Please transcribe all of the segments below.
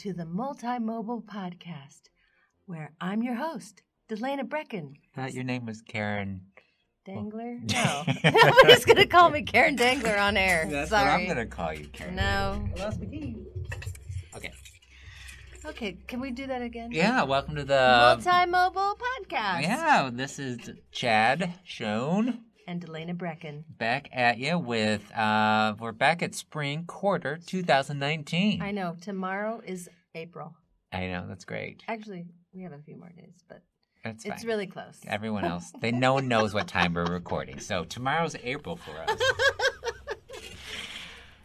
to the Multimobile Podcast, where I'm your host, Delana Brecken. Thought your name was Karen. Dangler? No. Nobody's going to call me Karen Dangler on air. That's Sorry. what I'm gonna call you, Karen. No. Okay. Okay, can we do that again? Yeah. Welcome to the. Multimobile Podcast. yeah. This is Chad Schoen And Delana Brecken. back at you with. uh We're back at spring quarter 2019. I know, tomorrow is April. I know that's great. Actually, we have a few more days, but That's it's fine. really close. Everyone else, they no one knows what time we're recording. So tomorrow's April for us.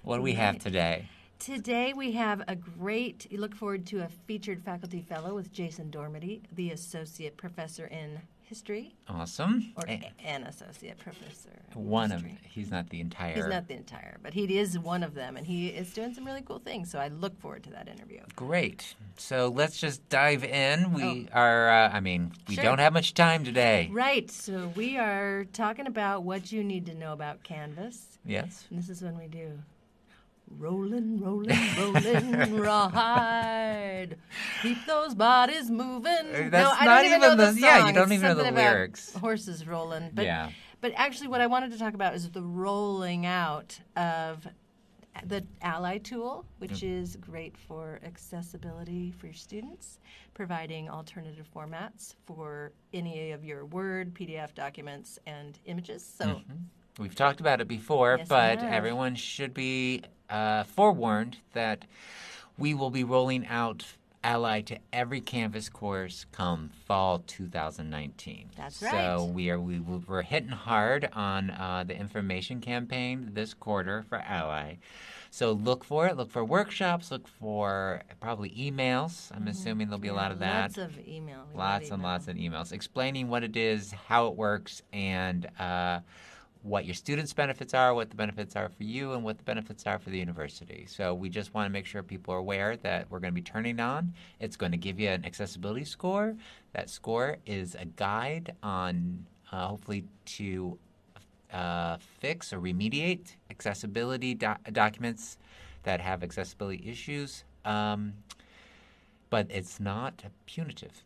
what do we have today? Today we have a great, you look forward to a featured faculty fellow with Jason Dormady, the associate professor in history, Awesome. or Eh, an associate professor. One of history. he's not the entire. He's not the entire, but he is one of them, and he is doing some really cool things. So I look forward to that interview. Great. So let's just dive in. We are, uh, I mean, we Oh. Sure. don't have much time today. Right. So we are talking about what you need to know about Canvas, Yes. and this is when we do. Rolling, rolling, rolling, ride. Keep those bodies moving. Uh, no, that's I not don't even know even the the- yeah, you don't It's even know the lyrics. Horses rolling. But, Yeah. But actually, what I wanted to talk about is the rolling out of the Ally tool, which Mm. is great for accessibility for your students, providing alternative formats for any of your Word, PDF documents, and images. So, Mm-hmm. We've talked about it before, Yes, but everyone should be uh, forewarned that we will be rolling out Ally to every Canvas course come fall 2019. That's So right. we are we, we're hitting hard on uh, the information campaign this quarter for Ally. So look for it. Look for workshops. Look for probably emails. I'm assuming there'll be a lot of that. Mm-hmm. Lots of email. We Lots and email. lots of emails explaining what it is, how it works, and uh, what your students' benefits are, what the benefits are for you, and what the benefits are for the university. So we just want to make sure people are aware that we're going to be turning on. It's going to give you an accessibility score. That score is a guide on uh, hopefully to uh, fix or remediate accessibility doc- documents that have accessibility issues. Um, but it's not punitive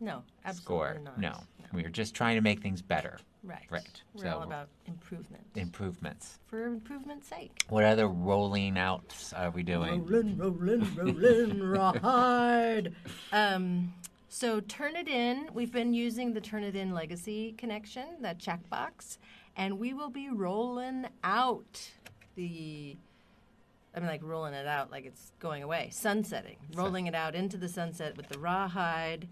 No, absolutely score. not. No. we are just trying to make things better, Right. Right. We're So- all about improvement. improvements. for improvement's sake. What other rolling outs are we doing? Rolling, rolling, rolling, ride. Um, so Turnitin. We've been using the Turnitin Legacy connection, that checkbox, and we will be rolling out the. I mean, like rolling it out like it's going away, sunsetting, rolling it out into the sunset with the rawhide.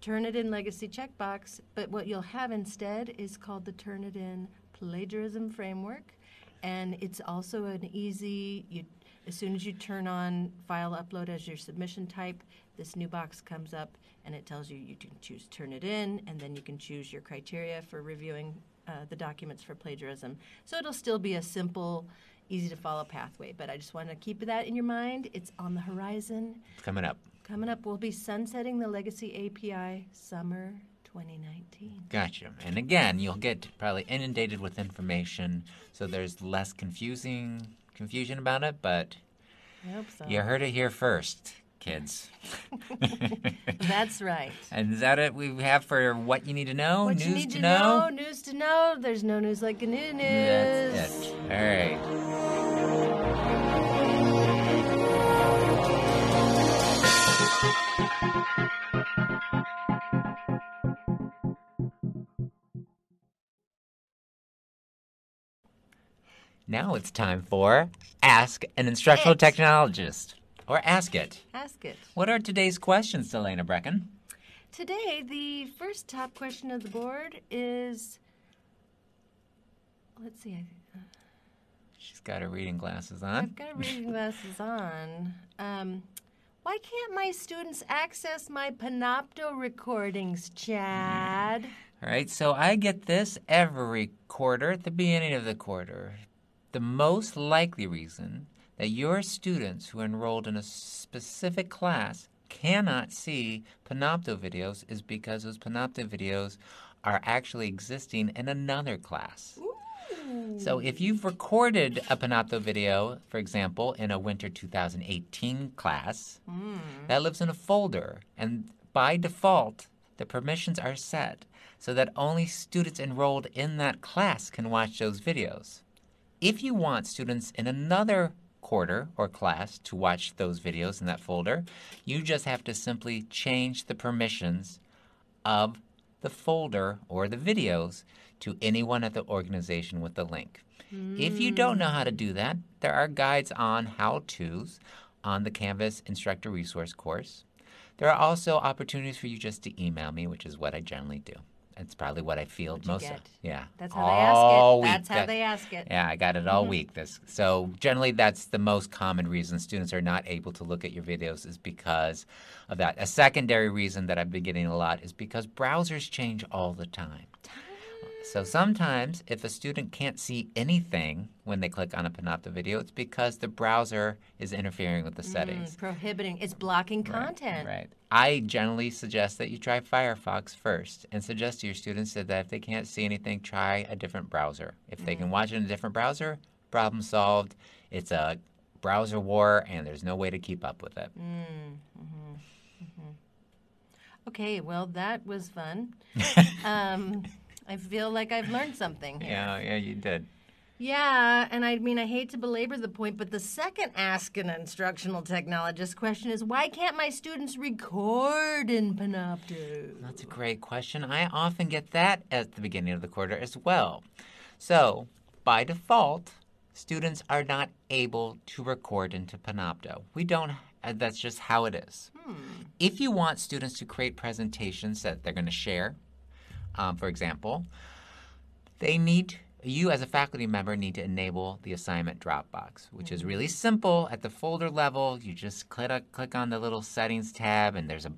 Turnitin legacy checkbox, but what you'll have instead is called the Turnitin plagiarism framework, and it's also an easy. You, as soon as you turn on file upload as your submission type, this new box comes up and it tells you you can choose Turnitin, and then you can choose your criteria for reviewing uh, the documents for plagiarism. So it'll still be a simple, easy to follow pathway. But I just want to keep that in your mind. It's on the horizon. It's coming up. Coming up, we'll be sunsetting the Legacy API summer 2019. Gotcha. And again, you'll get probably inundated with information, so there's less confusing confusion about it. But I hope so. you heard it here first, kids. That's right. and is that it? We have for what you need to know, What news to, to know, news to know. There's no news like a new news. That's it. All right. Now it's time for Ask an Instructional It. Technologist. Or Ask It. Ask it. What are today's questions, Delana Brecken? Today, the first top question of the board is. Let's see. She's got her reading glasses on. I've got her reading glasses on. Um, why can't my students access my Panopto recordings, Chad? All right, so I get this every quarter at the beginning of the quarter. The most likely reason that your students who are enrolled in a specific class cannot see Panopto videos is because those Panopto videos are actually existing in another class. So if you've recorded a Panopto video, for example, in a winter 2018 class, hmm. that lives in a folder. And by default, the permissions are set so that only students enrolled in that class can watch those videos. If you want students in another quarter or class to watch those videos in that folder, you just have to simply change the permissions of the folder or the videos to anyone at the organization with the link. If you don't know how to do that, there are guides on how to's on the Canvas instructor resource course. There are also opportunities for you just to email me, which is what I generally do. It's probably what I field What'd you most of. Yeah. That's how they ask all it. week. That's how That- they ask it. yeah, I got it all mm-hmm. week. This so generally that's the most common reason students are not able to look at your videos is because of that. A secondary reason that I've been getting a lot is because browsers change all the time. So sometimes if a student can't see anything when they click on a Panopto video, it's because the browser is interfering with the settings. Mm, prohibiting. It's blocking content. Right. I generally suggest that you try Firefox first and suggest to your students that if they can't see anything, try a different browser. If they can watch it in a different browser, problem solved. It's a browser war and there's no way to keep up with it. Okay, well, that was fun. um, I feel like I've learned something. here. Yeah, yeah, you did. Yeah, and I mean, I hate to belabor the point, but the second Ask an Instructional Technologist question is why can't my students record in Panopto? That's a great question. I often get that at the beginning of the quarter as well. So, by default, students are not able to record into Panopto. We don't, uh, that's just how it is. If you want students to create presentations that they're going to share, um, for example, they need you as a faculty member need to enable the assignment Dropbox, which is really simple. At the folder level, you just click click on the little settings tab, and there's a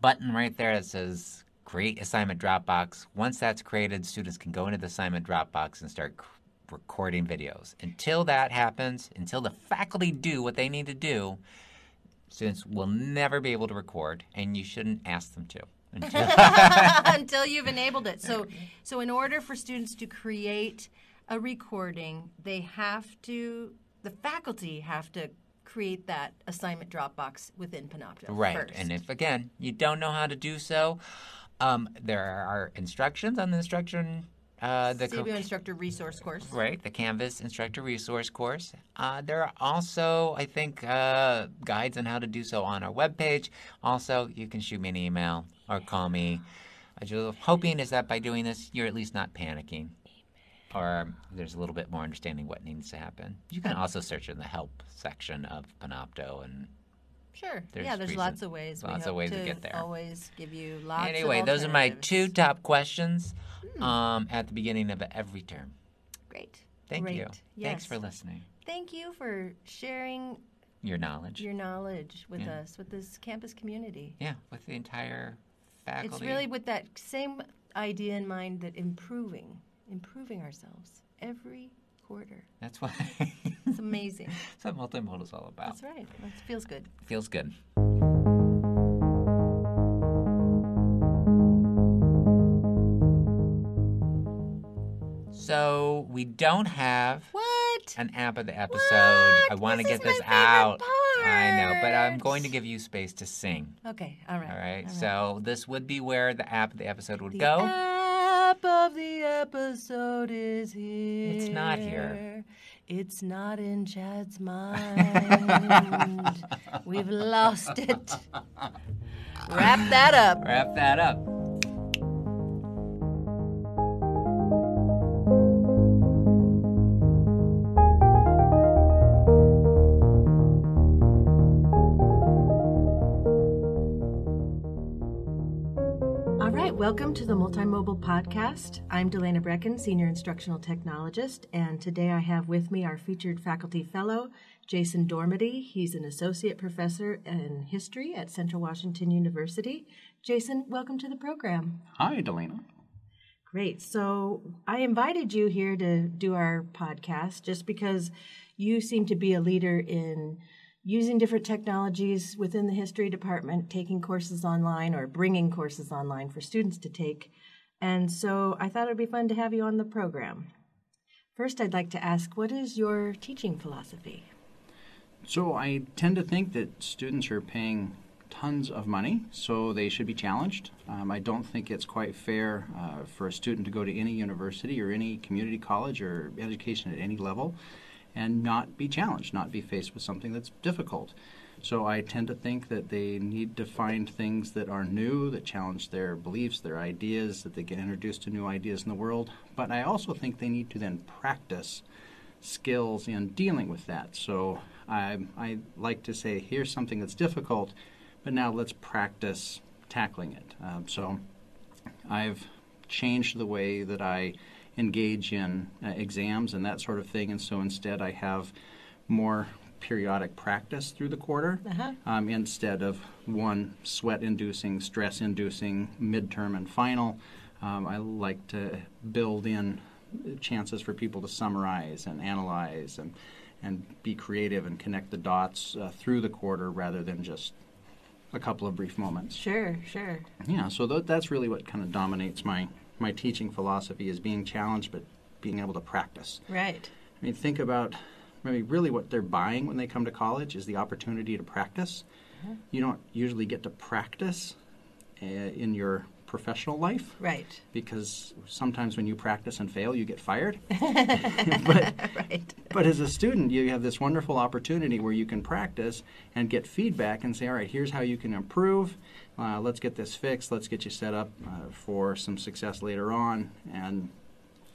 button right there that says Create Assignment Dropbox. Once that's created, students can go into the assignment Dropbox and start recording videos. Until that happens, until the faculty do what they need to do, students will never be able to record, and you shouldn't ask them to. Until- Until you've enabled it. So, so in order for students to create a recording, they have to, the faculty have to create that assignment Dropbox within Panopto Right. first. And if, again, you don't know how to do so, um, there are instructions on the instruction. Uh, the co- Instructor Resource Course. Right, the Canvas Instructor Resource Course. Uh, there are also, I think, uh, guides on how to do so on our webpage. Also, you can shoot me an email or call me. I'm just hoping is that by doing this, you're at least not panicking, or there's a little bit more understanding what needs to happen. You can also search in the help section of Panopto and Sure. There's yeah, there's reason- lots of ways. lots of ways to get there. Always give you lots. of anyway, those are my two top questions um, at the beginning of every term. Great. Thank Great. you. Thanks for listening. Thank you for sharing Your knowledge. your knowledge with Yeah. us, with this campus community. yeah, with the entire faculty. It's really with that same idea in mind that improving, improving ourselves every quarter. That's why. It's amazing. that's what multimodal is all about. That's right. That feels good. Feels good. So we don't have What? an app of the episode. What? I want to get this favorite I know, but I'm going to give you space to sing. Okay. All right. All right. all right. So this would be where the app of the episode would The go. app of the episode is here. It's not here. It's not in Chad's mind. We've lost it. Wrap that up. Wrap that up. All right, welcome to the Multimobile Podcast. I'm Delana Brecken, Senior Instructional Technologist, and today I have with me our featured faculty fellow, Jason Dormady. He's an Associate Professor in History at Central Washington University. Jason, welcome to the program. Hi, Delana. Great. So I invited you here to do our podcast just because you seem to be a leader in using different technologies within the history department, taking courses online or bringing courses online for students to take. And so I thought it would be fun to have you on the program. First, I'd like to ask what is your teaching philosophy? So I tend to think that students are paying tons of money, so they should be challenged. Um, I don't think it's quite fair uh, for a student to go to any university or any community college or education at any level and not be challenged, not be faced with something that's difficult. So I tend to think that they need to find things that are new, that challenge their beliefs, their ideas, that they get introduced to new ideas in the world. But I also think they need to then practice skills in dealing with that. So I, I like to say, here's something that's difficult, but now let's practice tackling it. Um, so I've changed the way that I engage in uh, exams and that sort of thing, and so instead I have more periodic practice through the quarter Uh-huh. um, instead of one sweat inducing, stress inducing midterm and final. Um, I like to build in chances for people to summarize and analyze and, and be creative and connect the dots uh, through the quarter rather than just a couple of brief moments. Sure, sure. Yeah, so th- that's really what kind of dominates my, my teaching philosophy is being challenged but being able to practice. Right. I mean, think about maybe really what they're buying when they come to college is the opportunity to practice. You don't usually get to practice uh, in your professional life Right. because sometimes when you practice and fail, you get fired. but, Right. but as a student, you have this wonderful opportunity where you can practice and get feedback and say, all right, here's how you can improve. Uh, let's get this fixed. Let's get you set up uh, for some success later on. And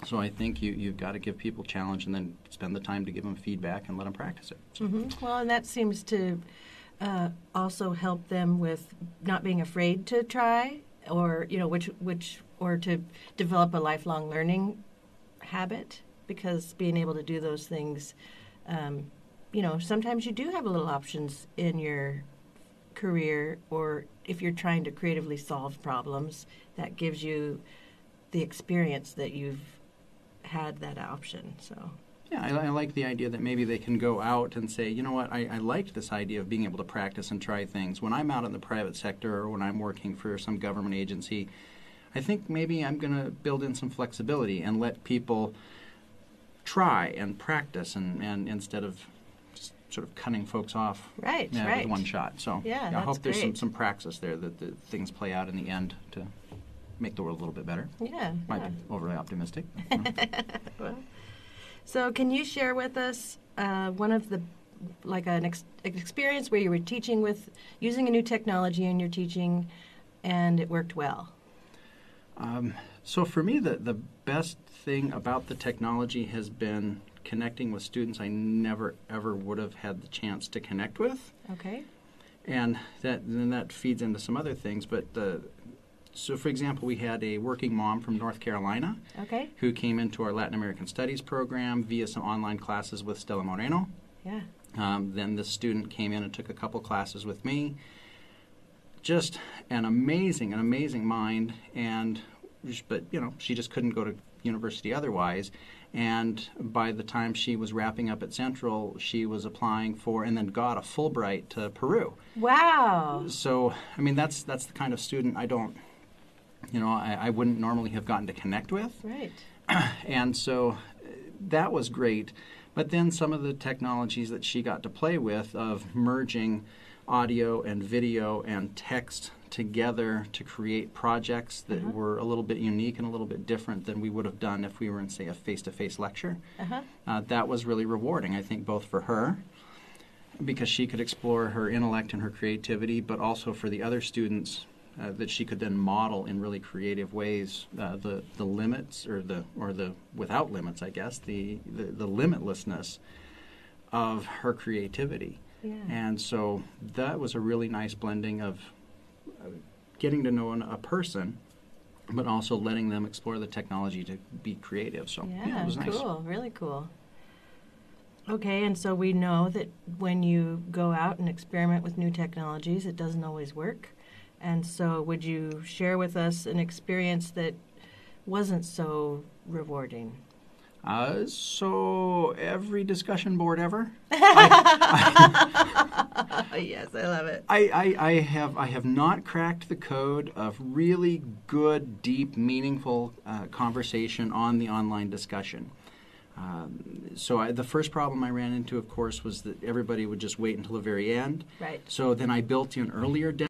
so I think you, you've got to give people challenge and then spend the time to give them feedback and let them practice it. So, hmm Well, and that seems to uh, also help them with not being afraid to try, or you know, which which or to develop a lifelong learning habit. Because being able to do those things, um, you know, sometimes you do have a little options in your career, or if you're trying to creatively solve problems, that gives you the experience that you've had that option. So. Yeah, I, I like the idea that maybe they can go out and say, you know what, I, I liked this idea of being able to practice and try things. When I'm out in the private sector or when I'm working for some government agency, I think maybe I'm going to build in some flexibility and let people try and practice and, and instead of just sort of cutting folks off Right, yeah, right. with one shot. So Yeah, I hope there's some, great. some praxis there that the things play out in the end to make the world a little bit better. Yeah. Might yeah. be overly optimistic. you know. Well, so, can you share with us uh, one of the, like an, ex- experience where you were teaching with using a new technology in your teaching, and it worked well? Um, so for me, the, the best thing about the technology has been connecting with students I never ever would have had the chance to connect with, Okay. and that then that feeds into some other things. But the so, for example, we had a working mom from North Carolina Okay. who came into our Latin American Studies program via some online classes with Stella Moreno. Yeah. Um, then this student came in and took a couple classes with me. Just an amazing, an amazing mind, and but you know she just couldn't go to university otherwise. And by the time she was wrapping up at Central, she was applying for and then got a Fulbright to Peru. Wow. So I mean that's that's the kind of student I don't, you know, I, I wouldn't normally have gotten to connect with Right. and so that was great. But then some of the technologies that she got to play with of merging audio and video and text together to create projects that Uh-huh. were a little bit unique and a little bit different than we would have done if we were in, say, a face to face lecture. Uh huh. Uh, that was really rewarding, I think, both for her, because she could explore her intellect and her creativity, but also for the other students uh, that she could then model in really creative ways uh, the the limits or the or the without limits, I guess, the the, the limitlessness of her creativity. Yeah. And so that was a really nice blending of uh, getting to know an, a person, but also letting them explore the technology to be creative. So Yeah, it was nice. cool, really cool. Okay, and so we know that when you go out and experiment with new technologies, it doesn't always work. And so, would you share with us an experience that wasn't so rewarding? Uh, so every discussion board ever, yes, I love it. I, I, I have I have not cracked the code of really good, deep, meaningful uh, conversation on the online discussion. Um, so I, the first problem I ran into, of course, was that everybody would just wait until the very end. Right. So then I built in earlier